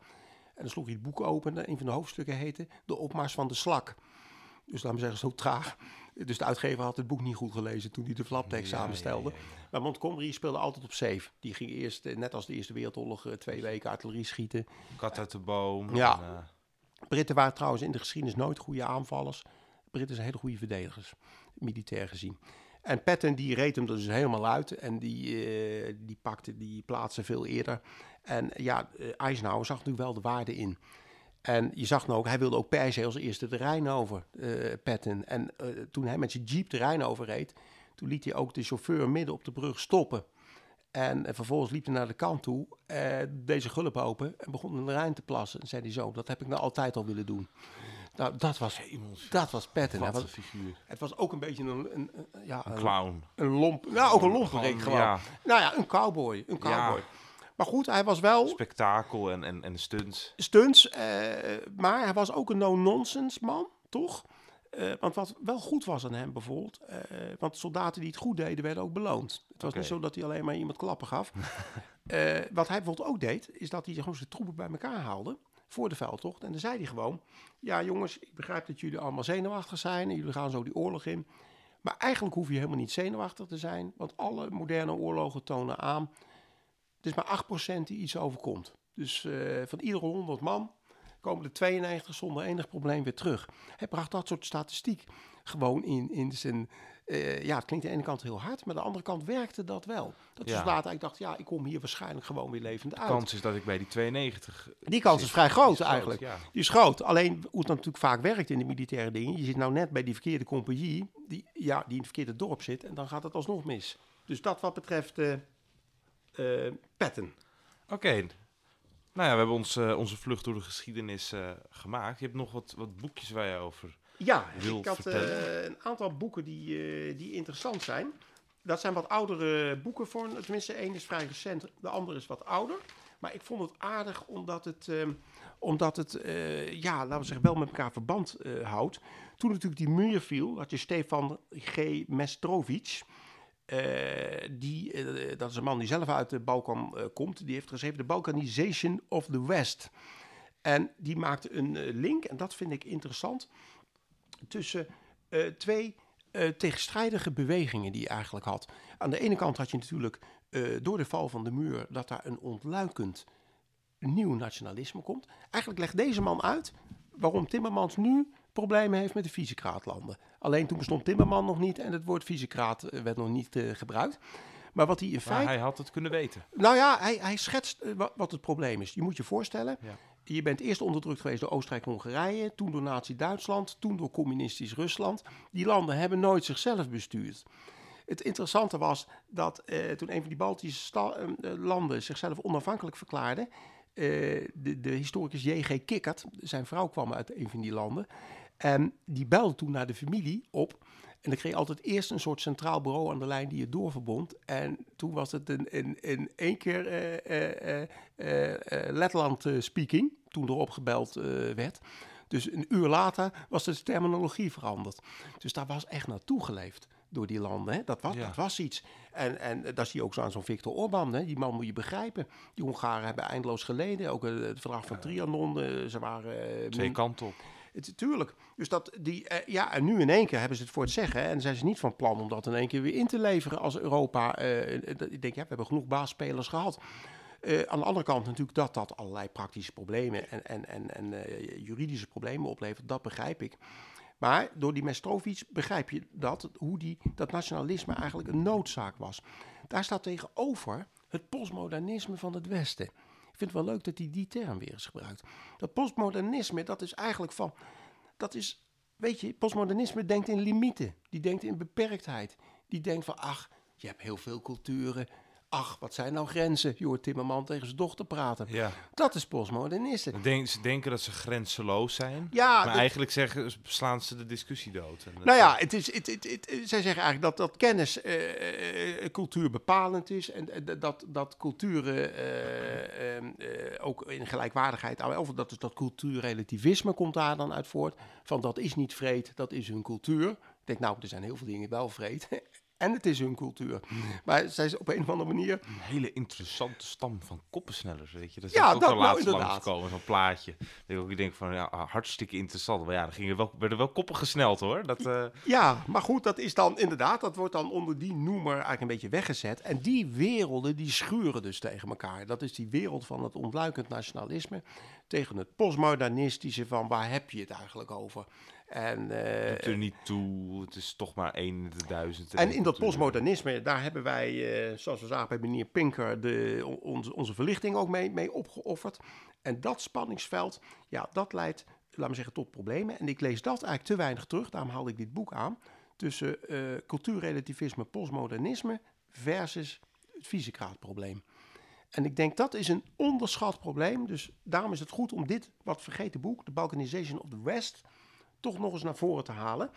En dan sloeg hij het boek open. Een van de hoofdstukken heette De opmars van de slak. Dus laten we zeggen, zo traag. Dus de uitgever had het boek niet goed gelezen toen hij de flaptekst ja, samenstelde. Ja, ja, maar Montgomery speelde altijd op safe. Die ging eerst, eh, net als de Eerste Wereldoorlog, eh, twee weken artillerie schieten. Kat uit de boom. Ja. En, uh... Britten waren trouwens in de geschiedenis nooit goede aanvallers. Britten zijn hele goede verdedigers, militair gezien. En Patton die reed hem dus helemaal uit en die, uh, die pakte die plaatsen veel eerder. En ja, uh, Eisenhower zag nu wel de waarde in. En je zag nou ook, hij wilde ook per se als eerste de Rijn over, uh, Patton. En toen hij met zijn jeep de Rijn over reed, toen liet hij ook de chauffeur midden op de brug stoppen. En, vervolgens liep hij naar de kant toe, deze gulp open en begon in de Rijn te plassen. En zei hij zo, dat heb ik nou altijd al willen doen. Nou, dat was, dat was Patton. Wat een figuur. Het was ook een beetje een... een, ja, een clown. Een, lomp... Nou, ook een lomperik gewoon. Ja. Nou ja, een cowboy. Een cowboy. Ja. Maar goed, hij was wel... Spektakel en, en, en stunts. Stunts, uh, maar hij was ook een no-nonsense man, toch? Uh, want wat wel goed was aan hem bijvoorbeeld, uh, want soldaten die het goed deden, werden ook beloond. Het was okay. niet zo dat hij alleen maar iemand klappen gaf. wat hij bijvoorbeeld ook deed, is dat hij gewoon zijn troepen bij elkaar haalde voor de veldtocht. En dan zei hij gewoon: Ja, jongens, ik begrijp dat jullie allemaal zenuwachtig zijn en jullie gaan zo die oorlog in. Maar eigenlijk hoef je helemaal niet zenuwachtig te zijn, want alle moderne oorlogen tonen aan. Het is maar 8% die iets overkomt. Dus uh, van iedere 100 man komen er 92 zonder enig probleem weer terug. Hij bracht dat soort statistiek gewoon in, in zijn uh, ja, het klinkt aan de ene kant heel hard, maar aan de andere kant werkte dat wel. Dat ja. soldaat ik dacht, ja, ik kom hier waarschijnlijk gewoon weer levend uit. De kans is dat ik bij die 92... Die kans is vrij groot eigenlijk. ja. Die is groot. Alleen hoe het natuurlijk vaak werkt in de militaire dingen, je zit nou net bij die verkeerde compagnie, die, ja, die in het verkeerde dorp zit, en dan gaat het alsnog mis. Dus dat wat betreft uh, uh, petten. Oké, okay. Nou ja, we hebben ons, onze vlucht door de geschiedenis gemaakt. Je hebt nog wat, wat boekjes waar je over ja, ik had uh, een aantal boeken die, uh, die interessant zijn. Dat zijn wat oudere boeken voor, tenminste één is vrij recent, de andere is wat ouder. Maar ik vond het aardig omdat het, uh, omdat het ja, laten we zeggen, wel met elkaar verband houdt. Toen natuurlijk die muur viel, had je Stefan G. Mestrovic. eh, die, eh, dat is een man die zelf uit de Balkan eh, komt. Die heeft geschreven The Balkanization of the West. En die maakt een eh, link, en dat vind ik interessant, tussen eh, twee eh, tegenstrijdige bewegingen die je eigenlijk had. Aan de ene kant had je natuurlijk eh, door de val van de muur dat daar een ontluikend nieuw nationalisme komt. Eigenlijk legt deze man uit waarom Timmermans nu problemen heeft met de Visegraaдлanden. Alleen toen bestond Timmerman nog niet en het woord Visegraad eh, werd nog niet gebruikt. Maar wat hij in feite... hij had het kunnen weten. Nou ja, hij, hij schetst eh, wa- wat het probleem is. Je moet je voorstellen, Ja. Je bent eerst onderdrukt geweest door Oostenrijk-Hongarije, toen door Nazi-Duitsland, toen door communistisch Rusland. Die landen hebben nooit zichzelf bestuurd. Het interessante was dat eh, toen een van die Baltische eh, eh, landen zichzelf onafhankelijk verklaarde, de, de historicus J.G. Kikkert, zijn vrouw kwam uit een van die landen, en die belde toen naar de familie op. En dan kreeg je altijd eerst een soort centraal bureau aan de lijn die het doorverbond. En toen was het in, in, in één keer eh, eh, eh, Letland speaking, toen erop gebeld werd. Dus een uur later was de terminologie veranderd. Dus daar was echt naartoe geleefd door die landen. Hè? Dat, was, Ja. dat was iets. En, en dat zie je ook zo aan zo'n Viktor Orban. Hè? Die man moet je begrijpen. Die Hongaren hebben eindeloos geleden. Ook het verdrag van Trianon. ze waren... Twee kanten op. het, tuurlijk. Dus dat die, eh, ja, en nu in één keer hebben ze het voor het zeggen. En zijn ze niet van plan om dat in één keer weer in te leveren als Europa. eh, eh, ik denk, ja, we hebben genoeg baasspelers gehad. Eh, aan de andere kant natuurlijk dat dat allerlei praktische problemen en, en, en, en juridische problemen oplevert. Dat begrijp ik. Maar door die Mestrovic begrijp je dat, hoe die, dat nationalisme eigenlijk een noodzaak was. Daar staat tegenover het postmodernisme van het Westen. Vind het wel leuk dat hij die term weer eens gebruikt. Dat postmodernisme, dat is eigenlijk van, dat is, weet je, postmodernisme denkt in limieten. Die denkt in beperktheid. Die denkt van, ach, je hebt heel veel culturen. Ach, wat zijn nou grenzen? Je hoort Timmerman tegen zijn dochter praten. Ja. Dat is postmodernisme. Dan denk- ze denken dat ze grenzeloos zijn. Ja, maar dat- eigenlijk zeggen, slaan ze de discussie dood. En Nou ja, het is, het, het, het- zij zeggen eigenlijk dat, dat kennis eh, cultuur bepalend is. En dat, dat culturen eh, eh, eh, ook in gelijkwaardigheid. Of dat, dat cultuurrelativisme komt daar dan uit voort. Van dat is niet vreed, dat is hun cultuur. Ik denk, nou, er zijn heel veel dingen wel vreed. En het is hun cultuur. Maar zij is op een of andere manier. Een hele interessante stam van koppensnellers, weet je. Dat is Ja, ook dat al nou laatst inderdaad. langskomen, zo'n plaatje. Dat ik ook denk van, ja, ah, hartstikke interessant. Maar ja, er gingen wel, werden wel koppen gesneld, hoor. Dat, eh, Ja, maar goed, dat is dan inderdaad, dat wordt dan onder die noemer eigenlijk een beetje weggezet. En die werelden, die schuren dus tegen elkaar. Dat is die wereld van het ontluikend nationalisme tegen het postmodernistische van waar heb je het eigenlijk over? En, eh, doet er niet toe. Het is toch maar één in de duizend. en in dat postmodernisme, daar hebben wij, eh, zoals we zagen bij meneer Pinker, de, on- onze, onze verlichting ook mee, mee opgeofferd. En dat spanningsveld, ja, dat leidt, laten we zeggen, tot problemen. En ik lees dat eigenlijk te weinig terug, daarom haal ik dit boek aan. Tussen eh, cultuurrelativisme, postmodernisme versus het Visegraad-probleem. En ik denk dat is een onderschat probleem. Dus daarom is het goed om dit wat vergeten boek, The Balkanization of the West, toch nog eens naar voren te halen.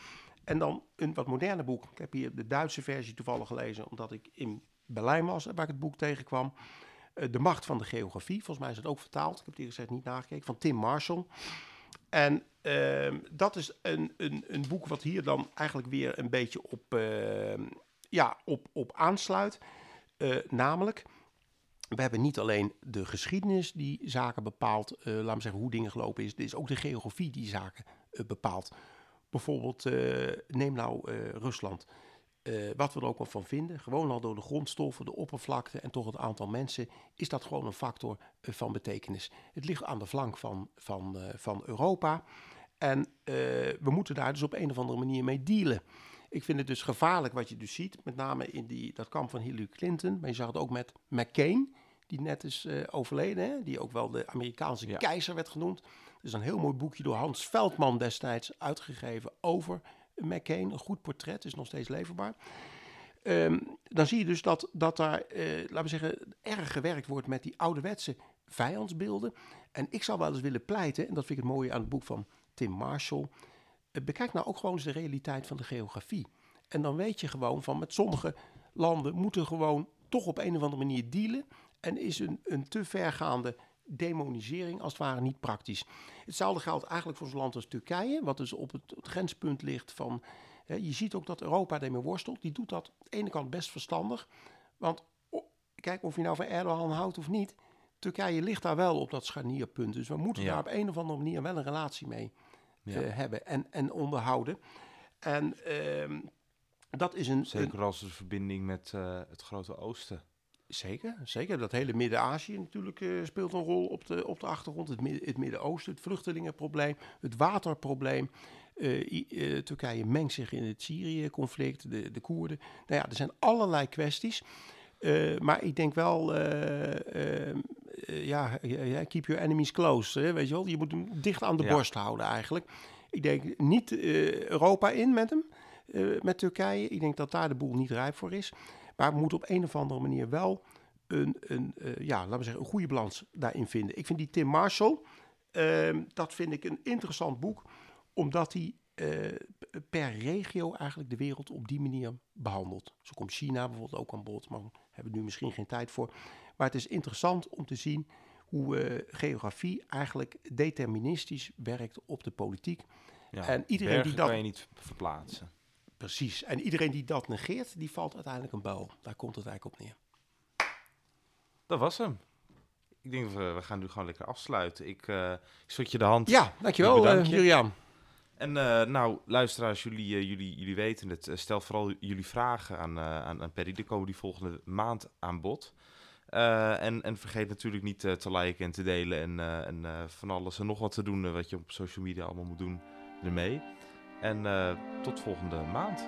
En dan een wat moderner boek. Ik heb hier de Duitse versie toevallig gelezen, omdat ik in Berlijn was, waar ik het boek tegenkwam. Eh, de Macht van de Geografie. Volgens mij is het ook vertaald. Ik heb eerlijk gezegd niet nagekeken. Van Tim Marshall. En ehm, dat is een, een, een boek wat hier dan eigenlijk weer een beetje op, ehm, ja, op, op aansluit. Eh, namelijk, we hebben niet alleen de geschiedenis die zaken bepaalt, eh laten we zeggen hoe dingen gelopen is. Dit is ook de geografie die zaken eh, bepaalt. Bijvoorbeeld, eh, neem nou eh, Rusland. Eh, wat we er ook wel van vinden, gewoon al door de grondstoffen, de oppervlakte en toch het aantal mensen, is dat gewoon een factor eh, van betekenis. Het ligt aan de flank van, van, eh, van Europa en eh, we moeten daar dus op een of andere manier mee dealen. Ik vind het dus gevaarlijk wat je dus ziet, met name in die, dat kamp van Hillary Clinton, maar je zag het ook met McCain, die net is eh, overleden, hè? die ook wel de Amerikaanse Ja. keizer werd genoemd. Is een heel mooi boekje door Hans Veldman destijds uitgegeven over McCain. Een goed portret, is nog steeds leverbaar. Ehm, dan zie je dus dat, dat daar, eh, laten we zeggen, erg gewerkt wordt met die ouderwetse vijandsbeelden. En ik zou wel eens willen pleiten, en dat vind ik het mooie aan het boek van Tim Marshall. eh, bekijk nou ook gewoon eens de realiteit van de geografie. En dan weet je gewoon van met sommige landen moeten gewoon toch op een of andere manier dealen. En is een, een te vergaande demonisering als het ware niet praktisch. Hetzelfde geldt eigenlijk voor zo'n land als Turkije, wat dus op het, het grenspunt ligt van je ziet ook dat Europa ermee worstelt. Die doet dat aan de ene kant best verstandig. Want kijk, of je nou van Erdogan houdt of niet, Turkije ligt daar wel op dat scharnierpunt. Dus we moeten daar op een of andere manier wel een relatie mee eh, hebben en, en onderhouden. En ehm, dat is een... Zeker als de verbinding met uh, het Grote Oosten. Zeker, zeker. Dat hele Midden-Azië natuurlijk uh, speelt een rol op de, op de achtergrond. Het, het Midden-Oosten, het vluchtelingenprobleem, het waterprobleem. Uh, Turkije mengt zich in het Syrië-conflict, de, de Koerden. Nou ja, er zijn allerlei kwesties. maar ik denk wel, ehm, ja, keep your enemies close. Hè, weet je wel, je moet hem dicht aan de borst houden eigenlijk. Ik denk niet Europa in met hem, met Turkije. Ik denk dat daar de boel niet rijp voor is. Maar we moeten op een of andere manier wel een, een, uh, ja, laten we zeggen, een goede balans daarin vinden. Ik vind die Tim Marshall, uh, dat vind ik een interessant boek, omdat hij uh, per regio eigenlijk de wereld op die manier behandelt. Zo komt China bijvoorbeeld ook aan bod, maar daar hebben we nu misschien geen tijd voor. Maar het is interessant om te zien hoe geografie eigenlijk deterministisch werkt op de politiek. Ja, en iedereen die dat kan je niet verplaatsen. Precies. En iedereen die dat negeert, die valt uiteindelijk een bouw. Daar komt het eigenlijk op neer. Dat was hem. Ik denk we, we gaan nu gewoon lekker afsluiten. Ik uh, zet je de hand. Ja, dankjewel uh, Julian. En uh, nou, luisteraars, jullie, jullie, jullie weten het. stel vooral jullie vragen aan, aan, aan Perry. Dan komen die volgende maand aan bod. en, en vergeet natuurlijk niet te liken en te delen. En, en van alles en nog wat te doen wat je op social media allemaal moet doen ermee. En uh, tot volgende maand.